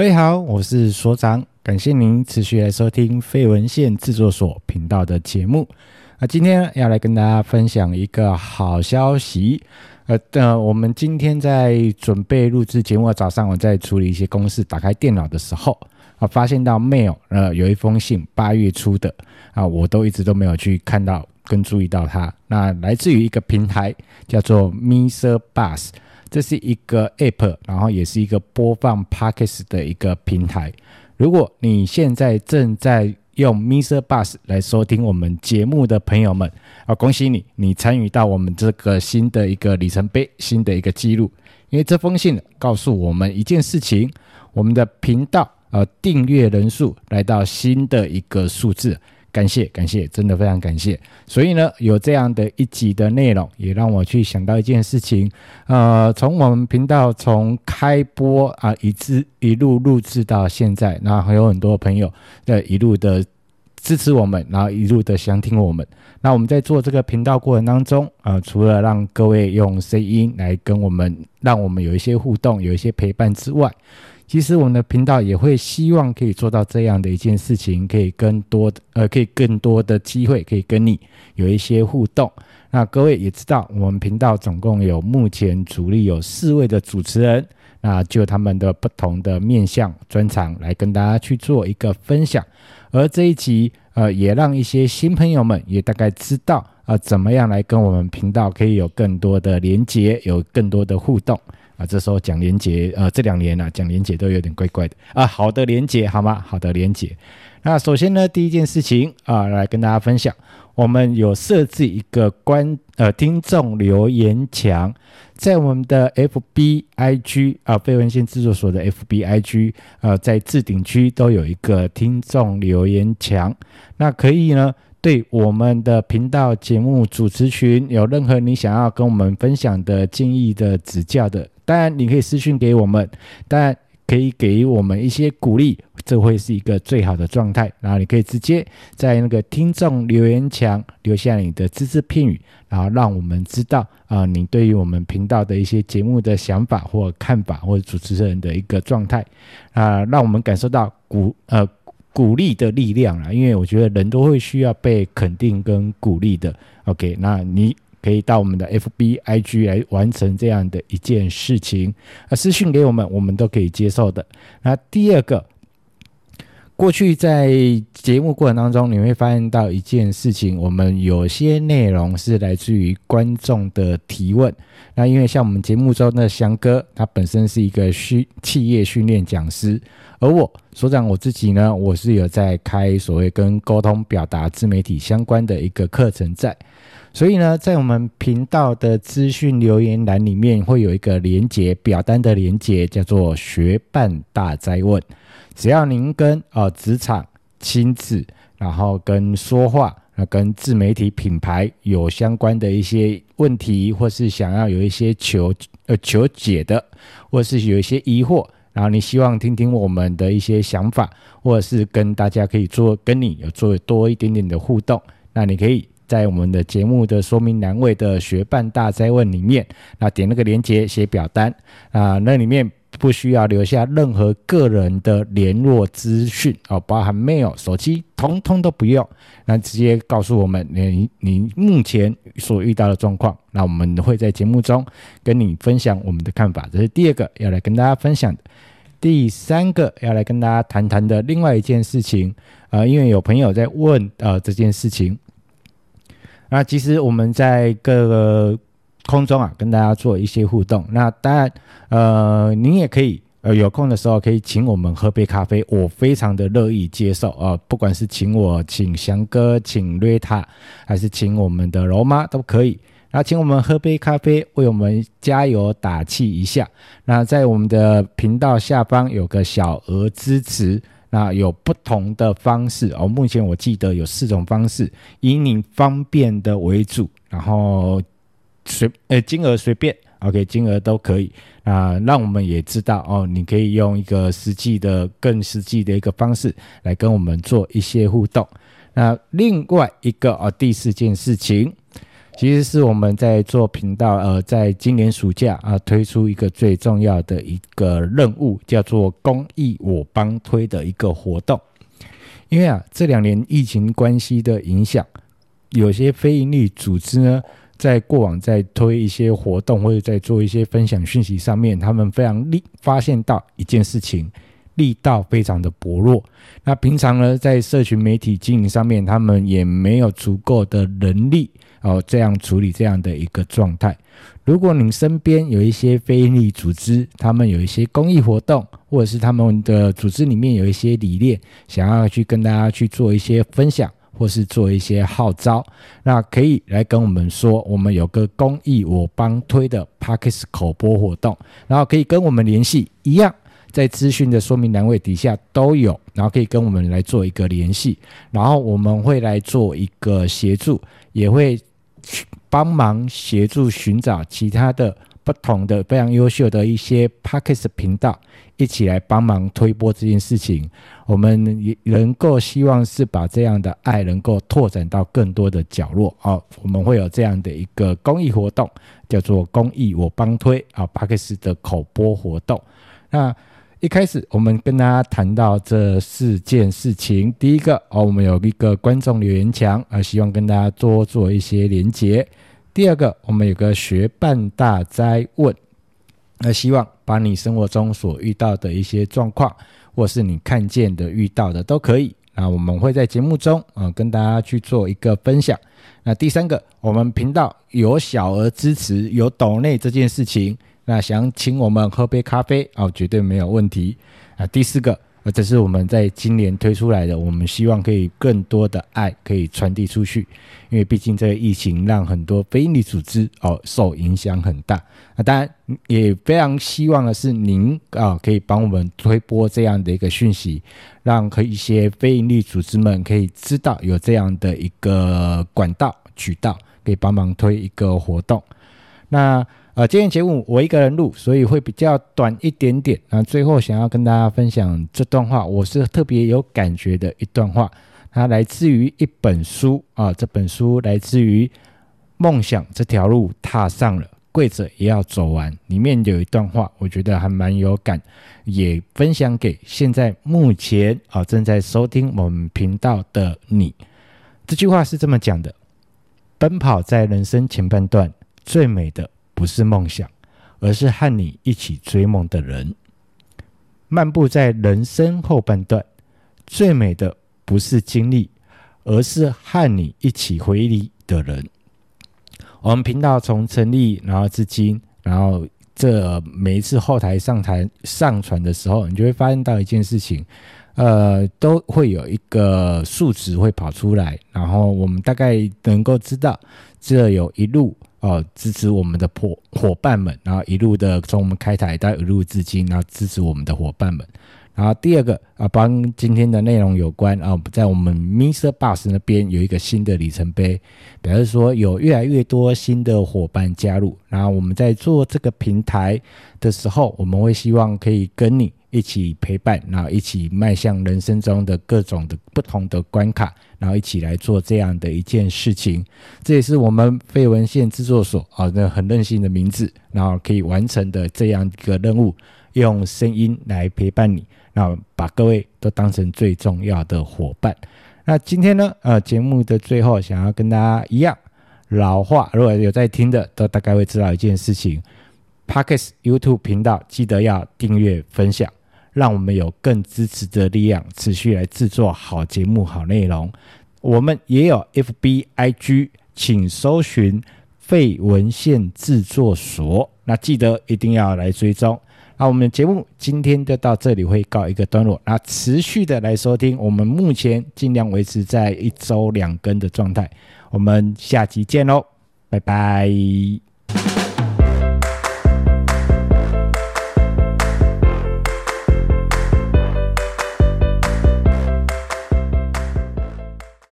各位好，我是所长，感谢您持续来收听废文献制作所频道的节目。那今天要来跟大家分享一个好消息。呃，呃，我们今天在准备录制节目的早上，我在处理一些公事，打开电脑的时候，啊，发现到 mail，呃，有一封信，八月初的，啊，我都一直都没有去看到跟注意到它。那来自于一个平台，叫做 Mr. Bus。这是一个 App，然后也是一个播放 Podcast 的一个平台。如果你现在正在用 Mr. Bus 来收听我们节目的朋友们，啊，恭喜你，你参与到我们这个新的一个里程碑，新的一个记录。因为这封信告诉我们一件事情，我们的频道呃订阅人数来到新的一个数字。感谢感谢，真的非常感谢。所以呢，有这样的一集的内容，也让我去想到一件事情。呃，从我们频道从开播啊，一直一路录制到现在，那还有很多朋友在一路的支持我们，然后一路的想听我们。那我们在做这个频道过程当中啊，呃，除了让各位用声音来跟我们，让我们有一些互动，有一些陪伴之外，其实我们的频道也会希望可以做到这样的一件事情，可以更多的呃，可以更多的机会可以跟你有一些互动。那各位也知道，我们频道总共有目前主力有四位的主持人，那就他们的不同的面向专长来跟大家去做一个分享。而这一集呃，也让一些新朋友们也大概知道呃，怎么样来跟我们频道可以有更多的连接，有更多的互动。啊，这时候讲连结，呃，这两年啊，讲连结都有点怪怪的啊。好的连结，好吗？好的连结。那首先呢，第一件事情啊，来跟大家分享，我们有设置一个观呃听众留言墙，在我们的 FB IG 啊，非文献制作所的 FB IG 呃，在置顶区都有一个听众留言墙，那可以呢。对我们的频道节目主持群有任何你想要跟我们分享的建议的指教的，当然你可以私讯给我们，当然可以给我们一些鼓励，这会是一个最好的状态。然后你可以直接在那个听众留言墙留下你的只字片语，然后让我们知道啊、你对于我们频道的一些节目的想法或看法，或者主持人的一个状态啊、让我们感受到鼓呃。鼓励的力量啊，因为我觉得人都会需要被肯定跟鼓励的。OK，那你可以到我们的 FB IG 来完成这样的一件事情，啊，私讯给我们，我们都可以接受的。那第二个。过去在节目过程当中，你会发现到一件事情，我们有些内容是来自于观众的提问。那因为像我们节目中的翔哥，他本身是一个训企业训练讲师，而我所长我自己呢，我是有在开所谓跟沟通表达自媒体相关的一个课程在。所以呢，在我们频道的资讯留言栏里面会有一个连接表单的连接，叫做“学伴大哉问”。只要您跟呃职场、亲子，然后跟说话、呃跟自媒体品牌有相关的一些问题，或是想要有一些求呃求解的，或是有一些疑惑，然后你希望听听我们的一些想法，或者是跟大家可以做跟你有做多一点点的互动，那你可以在我们的节目的说明栏位的“学伴大哉问”里面，那点那个连接写表单啊、那里面。不需要留下任何个人的联络资讯哦，包含 mail、手机，通通都不用。那直接告诉我们你你目前所遇到的状况，那我们会在节目中跟你分享我们的看法。这是第二个要来跟大家分享的。第三个要来跟大家谈谈的另外一件事情，呃，因为有朋友在问呃这件事情，那其实我们在各个。空中啊，跟大家做一些互动。那当然，呃，您也可以，呃，有空的时候可以请我们喝杯咖啡，我非常的乐意接受啊、不管是请我，请翔哥，请瑞塔，还是请我们的柔妈都可以。那请我们喝杯咖啡，为我们加油打气一下。那在我们的频道下方有个小额支持，那有不同的方式哦。目前我记得有四种方式，以你方便的为主，然后。随呃金额随便，OK，金额都可以啊，让我们也知道哦，你可以用一个实际的、更实际的一个方式来跟我们做一些互动。那另外一个啊，第四件事情，其实是我们在做频道，呃，在今年暑假啊、推出一个最重要的一个任务，叫做公益我帮推的一个活动。因为啊，这两年疫情关系的影响，有些非营利组织呢，在过往在推一些活动或者在做一些分享讯息上面，他们非常力发现到一件事情，力道非常的薄弱。那平常呢，在社群媒体经营上面，他们也没有足够的能力。哦，这样处理这样的一个状态。如果你身边有一些非营利组织，他们有一些公益活动，或者是他们的组织里面有一些理念，想要去跟大家去做一些分享，或是做一些号召，那可以来跟我们说，我们有个公益我帮推的 Podcast 口播活动，然后可以跟我们联系，一样在资讯的说明栏位底下都有，然后可以跟我们来做一个联系，然后我们会来做一个协助，也会去。帮忙协助寻找其他的不同的非常优秀的一些 Podcast 频道，一起来帮忙推播这件事情。我们也能够希望是把这样的爱能够拓展到更多的角落啊。我们会有这样的一个公益活动，叫做公益我帮推啊 Podcast 的口播活动。那一开始，我们跟大家谈到这四件事情。第一个，哦，我们有一个观众留言墙，啊，希望跟大家多做一些连接。第二个，我们有个学伴大哉问，那希望把你生活中所遇到的一些状况，或是你看见的、遇到的都可以。那我们会在节目中，啊，跟大家去做一个分享。那第三个，我们频道有小额支持，有抖内这件事情。那想请我们喝杯咖啡哦，绝对没有问题啊。第四个，呃，这是我们在今年推出来的，我们希望可以更多的爱可以传递出去，因为毕竟这个疫情让很多非营利组织哦受影响很大。那当然也非常希望的是您啊可以帮我们推播这样的一个讯息，让可一些非营利组织们可以知道有这样的一个管道渠道，可以帮忙推一个活动。那。呃，今天节目我一个人录，所以会比较短一点点。那最后想要跟大家分享这段话，我是特别有感觉的一段话，它来自于一本书啊。这本书来自于《梦想这条路踏上了，跪着也要走完》。里面有一段话，我觉得还蛮有感，也分享给现在目前啊正在收听我们频道的你。这句话是这么讲的：奔跑在人生前半段，最美的。不是梦想，而是和你一起追梦的人。漫步在人生后半段，最美的不是经历，而是和你一起回忆的人。我们频道从成立然后至今，然后这每一次后台上台上传的时候，你就会发现到一件事情，呃，都会有一个数值会跑出来，然后我们大概能够知道，这有一路。哦，支持我们的伙伙伴们，然后一路的从我们开台到一路至今，然后支持我们的伙伴们。然后第二个啊，帮今天的内容有关啊，在我们 Mr. Bus 那边有一个新的里程碑，表示说有越来越多新的伙伴加入。然后我们在做这个平台的时候，我们会希望可以跟你。一起陪伴，然后一起迈向人生中的各种的不同的关卡，然后一起来做这样的一件事情。这也是我们废文献制作所啊，那很任性的名字，然后可以完成的这样一个任务，用声音来陪伴你，那把各位都当成最重要的伙伴。那今天呢，呃，节目的最后想要跟大家一样老话，如果有在听的，都大概会知道一件事情：Podcast YouTube 频道记得要订阅分享。让我们有更支持的力量，持续来制作好节目、好内容。我们也有 FBIG，请搜寻废文献制作所。那记得一定要来追踪。好我们的节目今天就到这里会告一个段落。那持续的来收听，我们目前尽量维持在一周两更的状态。我们下期见喽，拜拜。